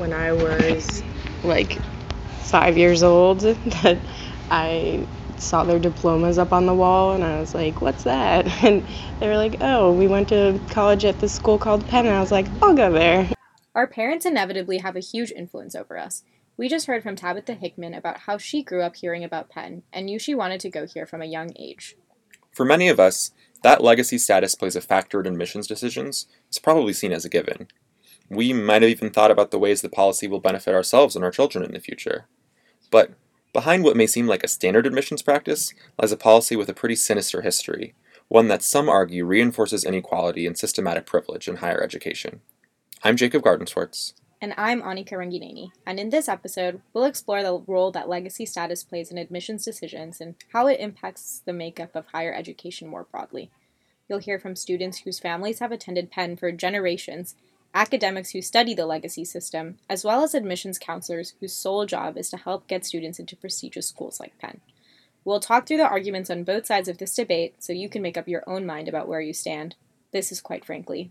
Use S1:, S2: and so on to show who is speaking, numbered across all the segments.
S1: when I was like five years old that I saw their diplomas up on the wall and I was like, what's that? And they were like, oh, we went to college at this school called Penn. And I was like, I'll go there.
S2: Our parents inevitably have a huge influence over us. We just heard from Tabitha Hickman about how she grew up hearing about Penn and knew she wanted to go here from a young age.
S3: For many of us, that legacy status plays a factor in admissions decisions. It's probably seen as a given. We might have even thought about the ways the policy will benefit ourselves and our children in the future. But behind what may seem like a standard admissions practice lies a policy with a pretty sinister history, one that some argue reinforces inequality and systematic privilege in higher education. I'm Jacob Gardenswartz.
S2: And I'm Anika Rangineni. And in this episode, we'll explore the role that legacy status plays in admissions decisions and how it impacts the makeup of higher education more broadly. You'll hear from students whose families have attended Penn for generations, academics who study the legacy system, as well as admissions counselors whose sole job is to help get students into prestigious schools like Penn. We'll talk through the arguments on both sides of this debate so you can make up your own mind about where you stand. This is quite frankly.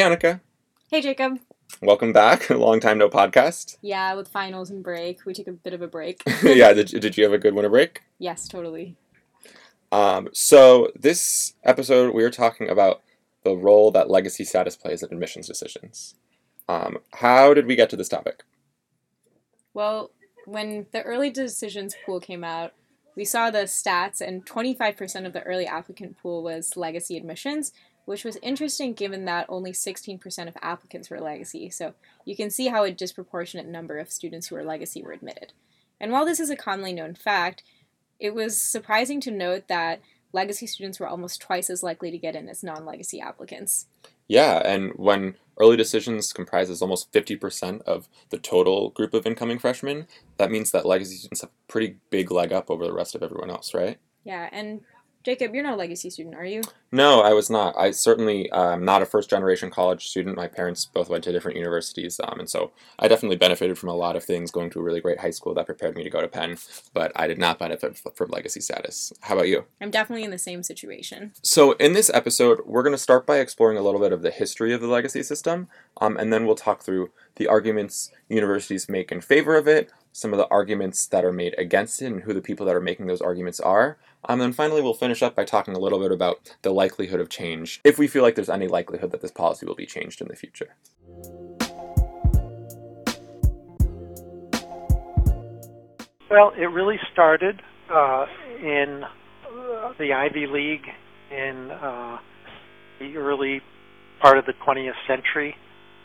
S3: Hey, Anika.
S2: Hey, Jacob.
S3: Welcome back. Long time no podcast.
S2: Yeah, with finals and break, we took a bit of a break.
S3: yeah, did, did you have a good winter break?
S2: yes, totally.
S3: Um, so, this episode, we are talking about the role that legacy status plays in admissions decisions. Um, how did we get to this topic?
S2: Well, when the early decisions pool came out, we saw the stats, and 25% of the early applicant pool was legacy admissions, which was interesting given that only 16% of applicants were legacy. So you can see how a disproportionate number of students who were legacy were admitted. And while this is a commonly known fact, it was surprising to note that legacy students were almost twice as likely to get in as non legacy applicants.
S3: Yeah, and when early decisions comprises almost 50% of the total group of incoming freshmen, that means that legacy students have a pretty big leg up over the rest of everyone else, right?
S2: Yeah, and Jacob, you're not a legacy student, are you?
S3: No, I was not. I certainly am um, not a first generation college student. My parents both went to different universities, um, and so I definitely benefited from a lot of things going to a really great high school that prepared me to go to Penn, but I did not benefit from legacy status. How about you?
S2: I'm definitely in the same situation.
S3: So, in this episode, we're going to start by exploring a little bit of the history of the legacy system, um, and then we'll talk through the arguments universities make in favor of it, some of the arguments that are made against it, and who the people that are making those arguments are. Um, and then finally, we'll finish up by talking a little bit about the likelihood of change, if we feel like there's any likelihood that this policy will be changed in the future.
S4: Well, it really started uh, in uh, the Ivy League in uh, the early part of the 20th century.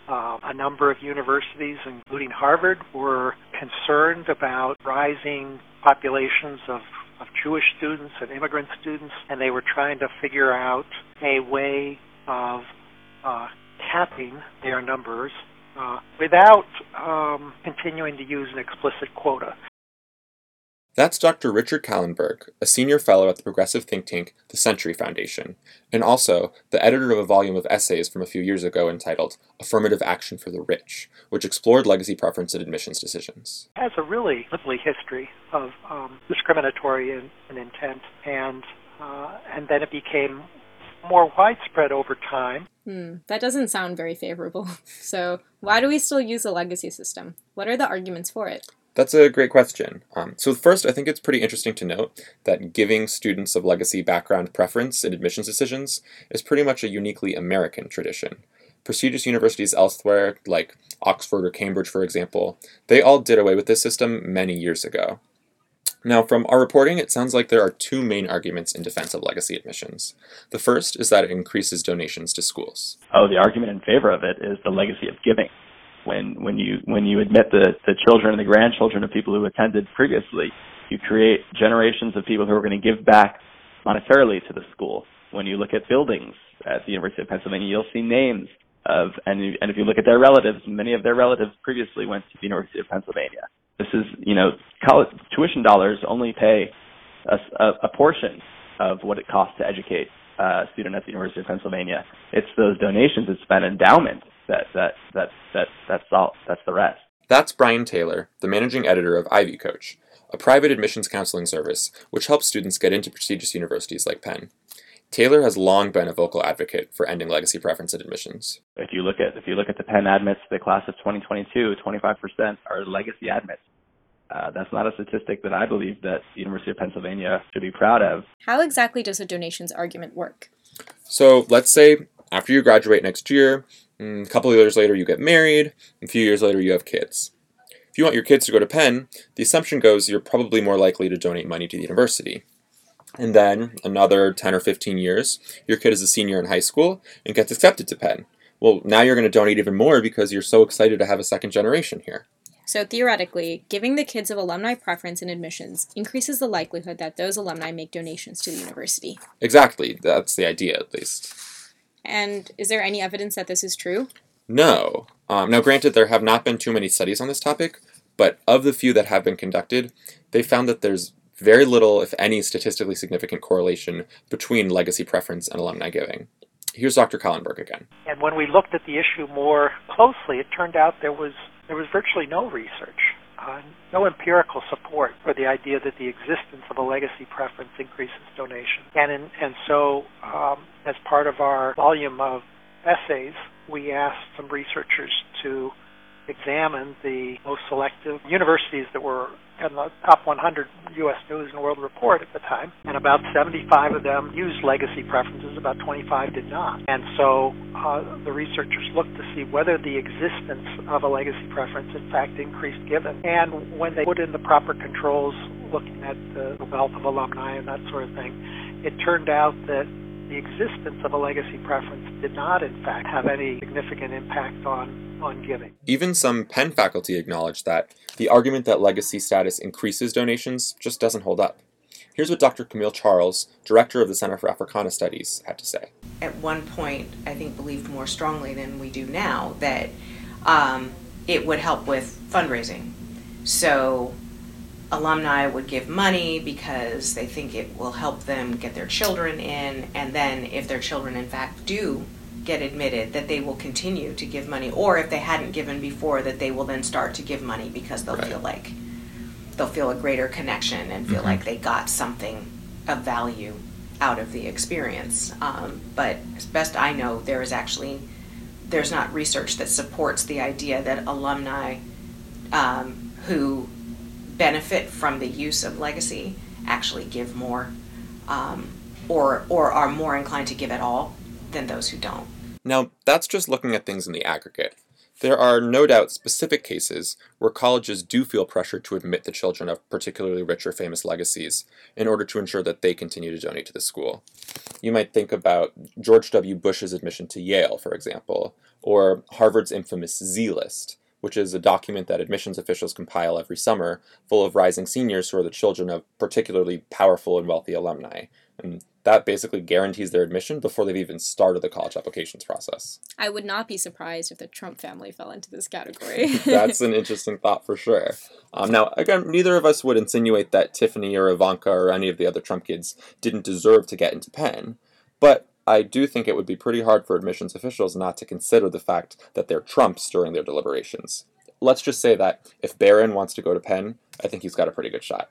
S4: Uh, a number of universities, including Harvard, were concerned about rising populations of, of Jewish students and immigrant students, and they were trying to figure out a way of uh, capping their numbers uh, without um, continuing to use an explicit quota.
S3: That's Dr. Richard Kahlenberg, a senior fellow at the progressive think tank the Century Foundation, and also the editor of a volume of essays from a few years ago entitled Affirmative Action for the Rich, which explored legacy preference and admissions decisions.
S4: It has a really lovely history of um, discriminatory in, in, intent, and, uh, and then it became more widespread over time.
S2: Hmm, that doesn't sound very favorable. So, why do we still use a legacy system? What are the arguments for it?
S3: That's a great question. Um, so, first, I think it's pretty interesting to note that giving students of legacy background preference in admissions decisions is pretty much a uniquely American tradition. Prestigious universities elsewhere, like Oxford or Cambridge, for example, they all did away with this system many years ago. Now, from our reporting, it sounds like there are two main arguments in defense of legacy admissions. The first is that it increases donations to schools.
S5: Oh, the argument in favor of it is the legacy of giving when when you when you admit the the children and the grandchildren of people who attended previously, you create generations of people who are going to give back monetarily to the school. When you look at buildings at the University of Pennsylvania, you'll see names of and and if you look at their relatives, many of their relatives previously went to the University of Pennsylvania. This is you know college tuition dollars only pay a, a, a portion of what it costs to educate a student at the University of Pennsylvania. It's those donations, it's that endowment that that that that that's all that's the rest.
S3: That's Brian Taylor, the managing editor of Ivy Coach, a private admissions counseling service which helps students get into prestigious universities like Penn. Taylor has long been a vocal advocate for ending legacy preference in admissions.
S5: If you look at if you look at the Penn admits, the class of 2022, 25% are legacy admits. Uh, that's not a statistic that I believe that the University of Pennsylvania should be proud of.
S2: How exactly does a donations argument work?
S3: So let's say after you graduate next year, mm, a couple of years later you get married, a few years later you have kids. If you want your kids to go to Penn, the assumption goes you're probably more likely to donate money to the university. And then another 10 or 15 years, your kid is a senior in high school and gets accepted to Penn. Well, now you're going to donate even more because you're so excited to have a second generation here.
S2: So theoretically, giving the kids of alumni preference in admissions increases the likelihood that those alumni make donations to the university.
S3: Exactly. That's the idea, at least.
S2: And is there any evidence that this is true?
S3: No. Um, now, granted, there have not been too many studies on this topic, but of the few that have been conducted, they found that there's very little, if any, statistically significant correlation between legacy preference and alumni giving. Here's Dr. Kahlenberg again.
S4: And when we looked at the issue more closely, it turned out there was there was virtually no research, uh, no empirical support for the idea that the existence of a legacy preference increases donation. And in, and so, um, as part of our volume of essays, we asked some researchers to examine the most selective universities that were in the top 100 U.S. News and World Report at the time, and about 75 of them used legacy preferences, about 25 did not. And so uh, the researchers looked to see whether the existence of a legacy preference in fact increased given. And when they put in the proper controls, looking at the wealth of alumni and that sort of thing, it turned out that the existence of a legacy preference did not, in fact, have any significant impact on, on giving.
S3: Even some Penn faculty acknowledge that the argument that legacy status increases donations just doesn't hold up. Here's what Dr. Camille Charles, director of the Center for Africana Studies, had to say.
S6: At one point, I think believed more strongly than we do now that um, it would help with fundraising. So alumni would give money because they think it will help them get their children in, and then if their children in fact do get admitted, that they will continue to give money, or if they hadn't given before, that they will then start to give money because they'll
S3: Right.
S6: feel like they'll feel a greater connection and feel
S3: Mhm.
S6: like they got something of value out of the experience. Um, but as best I know, there is actually there's not research that supports the idea that alumni um, who benefit from the use of legacy actually give more um, or or are more inclined to give at all than those who don't.
S3: Now, that's just looking at things in the aggregate. There are no doubt specific cases where colleges do feel pressure to admit the children of particularly rich or famous legacies in order to ensure that they continue to donate to the school. You might think about George W. Bush's admission to Yale, for example, or Harvard's infamous Z List, which is a document that admissions officials compile every summer full of rising seniors who are the children of particularly powerful and wealthy alumni. And that basically guarantees their admission before they've even started the college applications process.
S2: I would not be surprised if the Trump family fell into this category.
S3: That's an interesting thought for sure. Um, now, again, neither of us would insinuate that Tiffany or Ivanka or any of the other Trump kids didn't deserve to get into Penn, but I do think it would be pretty hard for admissions officials not to consider the fact that they're Trumps during their deliberations. Let's just say that if Barron wants to go to Penn, I think he's got a pretty good shot.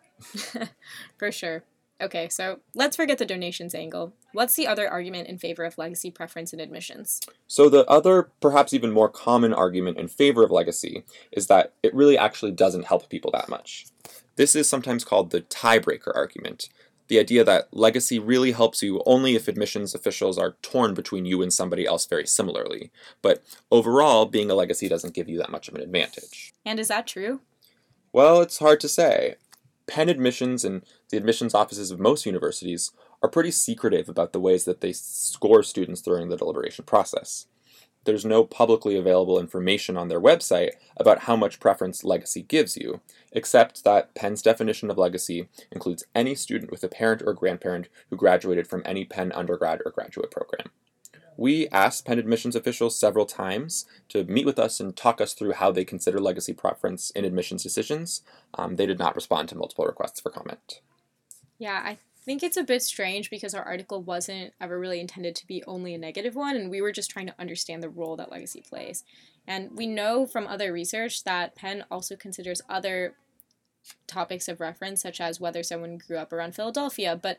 S2: For sure. Okay, so let's forget the donations angle. What's the other argument in favor of legacy preference in admissions?
S3: So, the other, perhaps even more common argument in favor of legacy is that it really actually doesn't help people that much. This is sometimes called the tiebreaker argument the idea that legacy really helps you only if admissions officials are torn between you and somebody else very similarly. But overall, being a legacy doesn't give you that much of an advantage.
S2: And is that true?
S3: Well, it's hard to say. Penn admissions and the admissions offices of most universities are pretty secretive about the ways that they score students during the deliberation process. There's no publicly available information on their website about how much preference legacy gives you, except that Penn's definition of legacy includes any student with a parent or grandparent who graduated from any Penn undergrad or graduate program. We asked Penn admissions officials several times to meet with us and talk us through how they consider legacy preference in admissions decisions. Um, they did not respond to multiple requests for comment.
S2: Yeah, I think it's a bit strange because our article wasn't ever really intended to be only a negative one, and we were just trying to understand the role that legacy plays. And we know from other research that Penn also considers other topics of reference, such as whether someone grew up around Philadelphia, but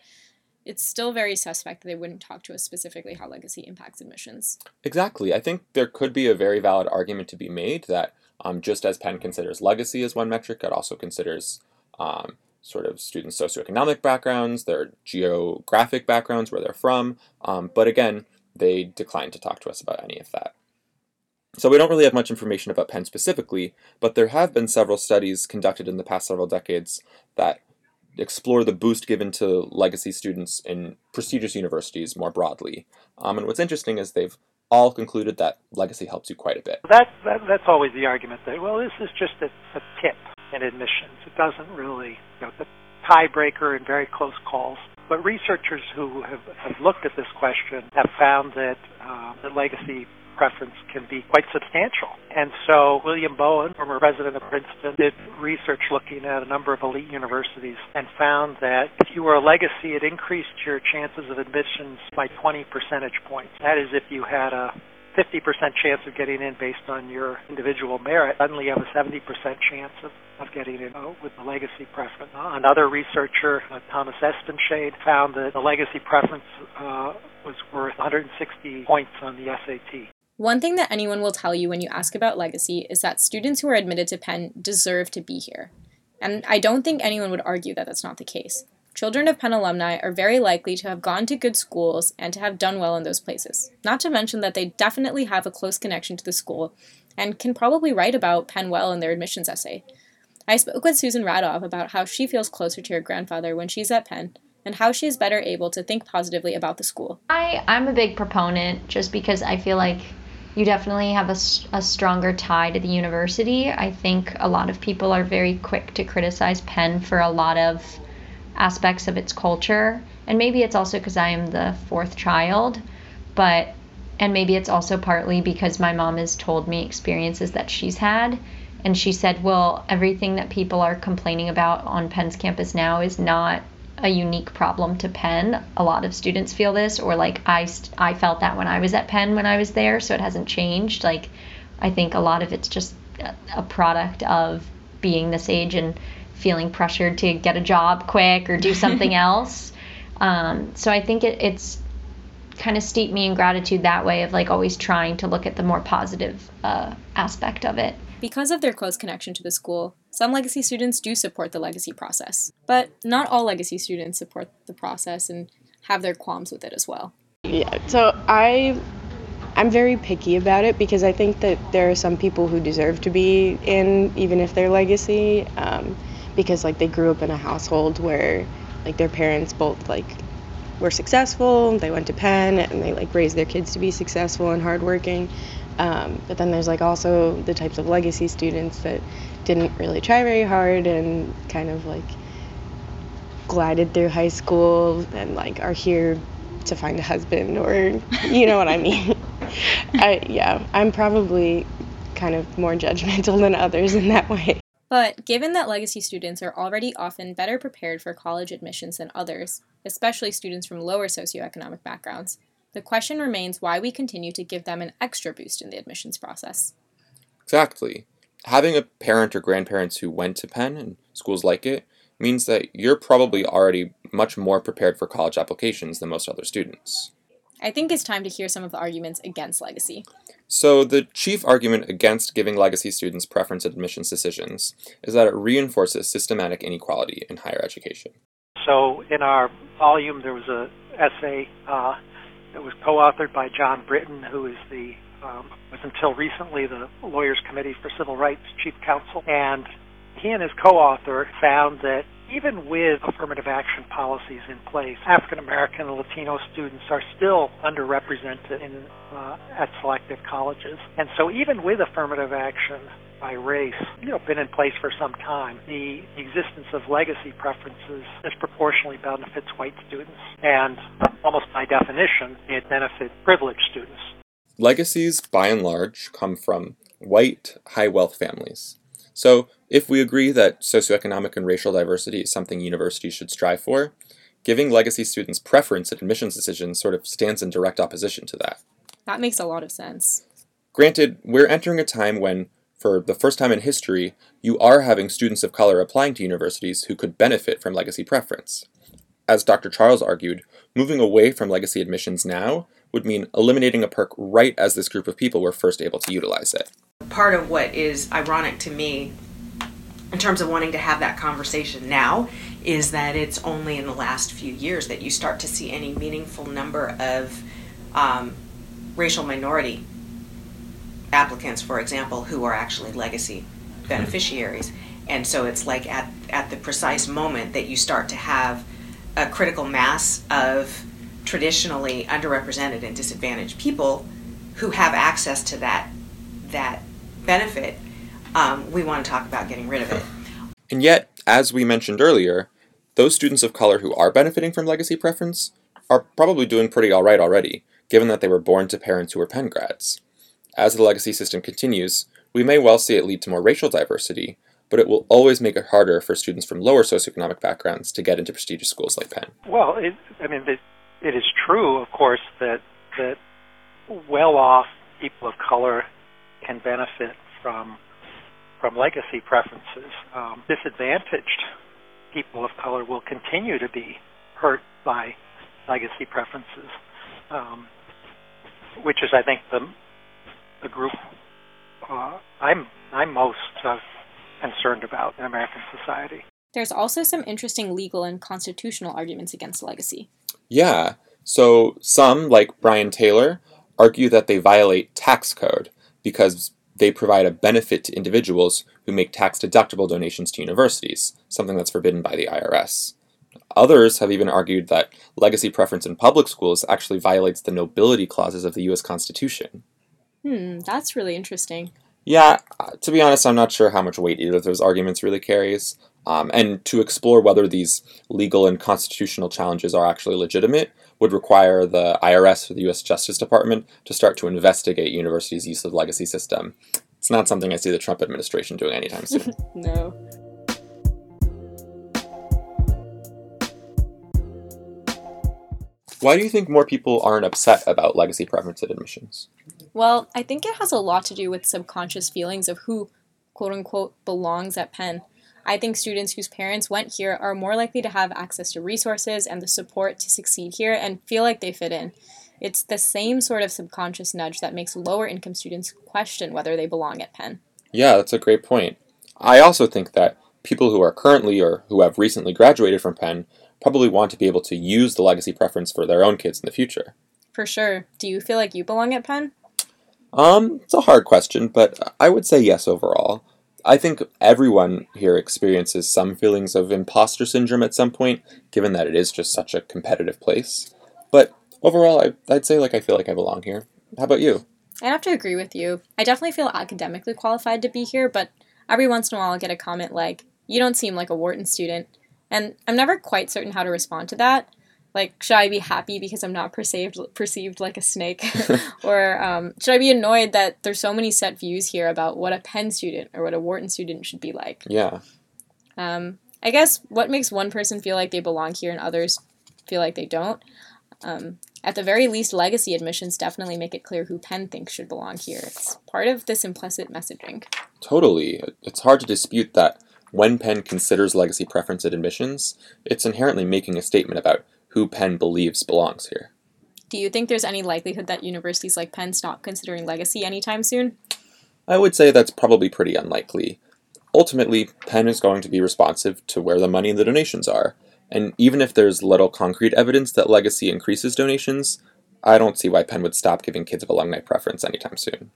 S2: it's still very suspect that they wouldn't talk to us specifically how legacy impacts admissions.
S3: Exactly. I think there could be a very valid argument to be made that um, just as Penn considers legacy as one metric, it also considers um, sort of students' socioeconomic backgrounds, their geographic backgrounds, where they're from. Um, but again, they declined to talk to us about any of that. So we don't really have much information about Penn specifically, but there have been several studies conducted in the past several decades that explore the boost given to legacy students in prestigious universities more broadly. Um, and what's interesting is they've all concluded that legacy helps you quite a bit.
S4: That, that that's always the argument that well, this is just a, a tip in admissions. It doesn't really, you know, the tiebreaker in very close calls. But researchers who have, have looked at this question have found that uh, the legacy preference can be quite substantial. And so William Bowen, former president of Princeton, did research looking at a number of elite universities and found that if you were a legacy, it increased your chances of admissions by 20 percentage points. That is if you had a 50% chance of getting in based on your individual merit, suddenly you have a 70% chance of, of getting in with the legacy preference. Another researcher, uh, Thomas Espenshade, found that the legacy preference uh, was worth 160 points on the SAT.
S2: One thing that anyone will tell you when you ask about legacy is that students who are admitted to Penn deserve to be here. And I don't think anyone would argue that that's not the case. Children of Penn alumni are very likely to have gone to good schools and to have done well in those places. Not to mention that they definitely have a close connection to the school and can probably write about Penn well in their admissions essay. I spoke with Susan Radoff about how she feels closer to her grandfather when she's at Penn and how she is better able to think positively about the school.
S7: I, I'm a big proponent just because I feel like you definitely have a, a stronger tie to the university. I think a lot of people are very quick to criticize Penn for a lot of aspects of its culture. And maybe it's also because I am the fourth child, but, and maybe it's also partly because my mom has told me experiences that she's had. And she said, well, everything that people are complaining about on Penn's campus now is not a unique problem to Penn. A lot of students feel this, or like I, I felt that when I was at Penn when I was there, so it hasn't changed. Like, I think a lot of it's just a product of being this age and feeling pressured to get a job quick or do something else. Um, so I think it, it's kind of steeped me in gratitude that way of like always trying to look at the more positive uh, aspect of it.
S2: Because of their close connection to the school, some legacy students do support the legacy process. But not all legacy students support the process and have their qualms with it as well.
S1: Yeah, so I I'm very picky about it because I think that there are some people who deserve to be in even if they're legacy. Um, because like they grew up in a household where like their parents both like were successful they went to penn and they like raised their kids to be successful and hardworking um, but then there's like also the types of legacy students that didn't really try very hard and kind of like glided through high school and like are here to find a husband or you know what I mean. I yeah, I'm probably kind of more judgmental than others in that way.
S2: But given that legacy students are already often better prepared for college admissions than others, especially students from lower socioeconomic backgrounds, the question remains why we continue to give them an extra boost in the admissions process.
S3: Exactly. Having a parent or grandparents who went to Penn and schools like it means that you're probably already much more prepared for college applications than most other students.
S2: I think it's time to hear some of the arguments against legacy.
S3: So, the chief argument against giving legacy students preference admissions decisions is that it reinforces systematic inequality in higher education.
S4: So, in our volume, there was an essay uh, that was co-authored by John Brittain, who is the um, was until recently the Lawyers Committee for Civil Rights chief counsel, and he and his co-author found that even with affirmative action policies in place, African American and Latino students are still underrepresented in, uh, at selective colleges. And so even with affirmative action by race, you know, been in place for some time, the existence of legacy preferences disproportionately benefits white students. And almost by definition, it benefits privileged students.
S3: Legacies, by and large, come from white, high wealth families. So If we agree that socioeconomic and racial diversity is something universities should strive for, giving legacy students preference in admissions decisions sort of stands in direct opposition to that.
S2: That makes a lot of sense.
S3: Granted, we're entering a time when, for the first time in history, you are having students of color applying to universities who could benefit from legacy preference. As Dr. Charles argued, moving away from legacy admissions now would mean eliminating a perk right as this group of people were first able to utilize it.
S6: Part of what is ironic to me in terms of wanting to have that conversation now is that it's only in the last few years that you start to see any meaningful number of um, racial minority applicants, for example, who are actually legacy beneficiaries. And so it's like at, at the precise moment that you start to have a critical mass of traditionally underrepresented and disadvantaged people who have access to that that benefit, um, we want to talk about getting rid of it.
S3: And yet, as we mentioned earlier, those students of color who are benefiting from legacy preference are probably doing pretty all right already, given that they were born to parents who were Penn grads. As the legacy system continues, we may well see it lead to more racial diversity, but it will always make it harder for students from lower socioeconomic backgrounds to get into prestigious schools like Penn.
S4: Well, it, I mean, it, it is true, of course, that that well-off people of color can benefit from from legacy preferences. Um, disadvantaged people of color will continue to be hurt by legacy preferences, um, which is, I think, the the group uh, I'm I'm most uh, concerned about in American society.
S2: There's also some interesting legal and constitutional arguments against legacy.
S3: Yeah. So some, like Brian Taylor, argue that they violate tax code because they provide a benefit to individuals who make tax deductible donations to universities, something that's forbidden by the IRS. Others have even argued that legacy preference in public schools actually violates the nobility clauses of the US Constitution.
S2: Hmm, that's really interesting.
S3: Yeah, uh, to be honest, I'm not sure how much weight either of those arguments really carries. Um, and to explore whether these legal and constitutional challenges are actually legitimate would require the IRS or the U.S. Justice Department to start to investigate universities' use of the legacy system. It's not something I see the Trump administration doing anytime soon.
S2: no.
S3: Why do you think more people aren't upset about legacy preference at admissions?
S2: Well, I think it has a lot to do with subconscious feelings of who, quote unquote, belongs at Penn. I think students whose parents went here are more likely to have access to resources and the support to succeed here and feel like they fit in. It's the same sort of subconscious nudge that makes lower income students question whether they belong at Penn.
S3: Yeah, that's a great point. I also think that people who are currently or who have recently graduated from Penn probably want to be able to use the legacy preference for their own kids in the future.
S2: For sure. Do you feel like you belong at Penn?
S3: Um, it's a hard question, but I would say yes overall. I think everyone here experiences some feelings of imposter syndrome at some point, given that it is just such a competitive place. But overall, I, I'd say like I feel like I belong here. How about you?
S2: I have to agree with you. I definitely feel academically qualified to be here, but every once in a while I'll get a comment like, "You don't seem like a Wharton student," and I'm never quite certain how to respond to that like should i be happy because i'm not perceived perceived like a snake? Or um, should i be annoyed that there's so many set views here about what a penn student or what a wharton student should be like?
S3: Yeah.
S2: Um, i guess what makes one person feel like they belong here and others feel like they don't? Um, at the very least legacy admissions definitely make it clear who penn thinks should belong here. It's part of this implicit messaging.
S3: Totally. It's hard to dispute that when penn considers legacy preference at admissions it's inherently making a statement about who Penn believes belongs here.
S2: Do you think there's any likelihood that universities like Penn stop considering legacy anytime soon?
S3: I would say that's probably pretty unlikely. Ultimately, Penn is going to be responsive to where the money and the donations are, and even if there's little concrete evidence that legacy increases donations, I don't see why Penn would stop giving kids of alumni preference anytime soon.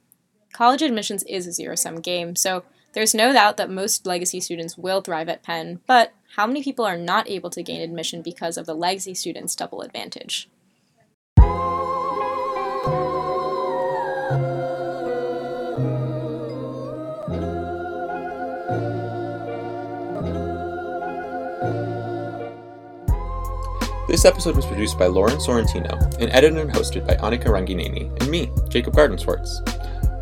S2: College admissions is a zero sum game, so there's no doubt that most legacy students will thrive at Penn, but how many people are not able to gain admission because of the legacy students' double advantage?
S3: This episode was produced by Lauren Sorrentino and edited and hosted by Anika Rangineni and me, Jacob Gardenswartz.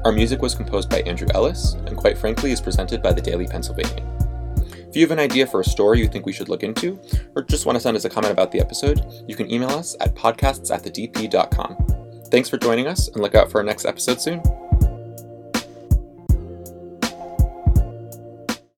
S3: Our music was composed by Andrew Ellis, and quite frankly is presented by the Daily Pennsylvanian. If you have an idea for a story you think we should look into, or just want to send us a comment about the episode, you can email us at podcasts at thedp.com. Thanks for joining us, and look out for our next episode soon.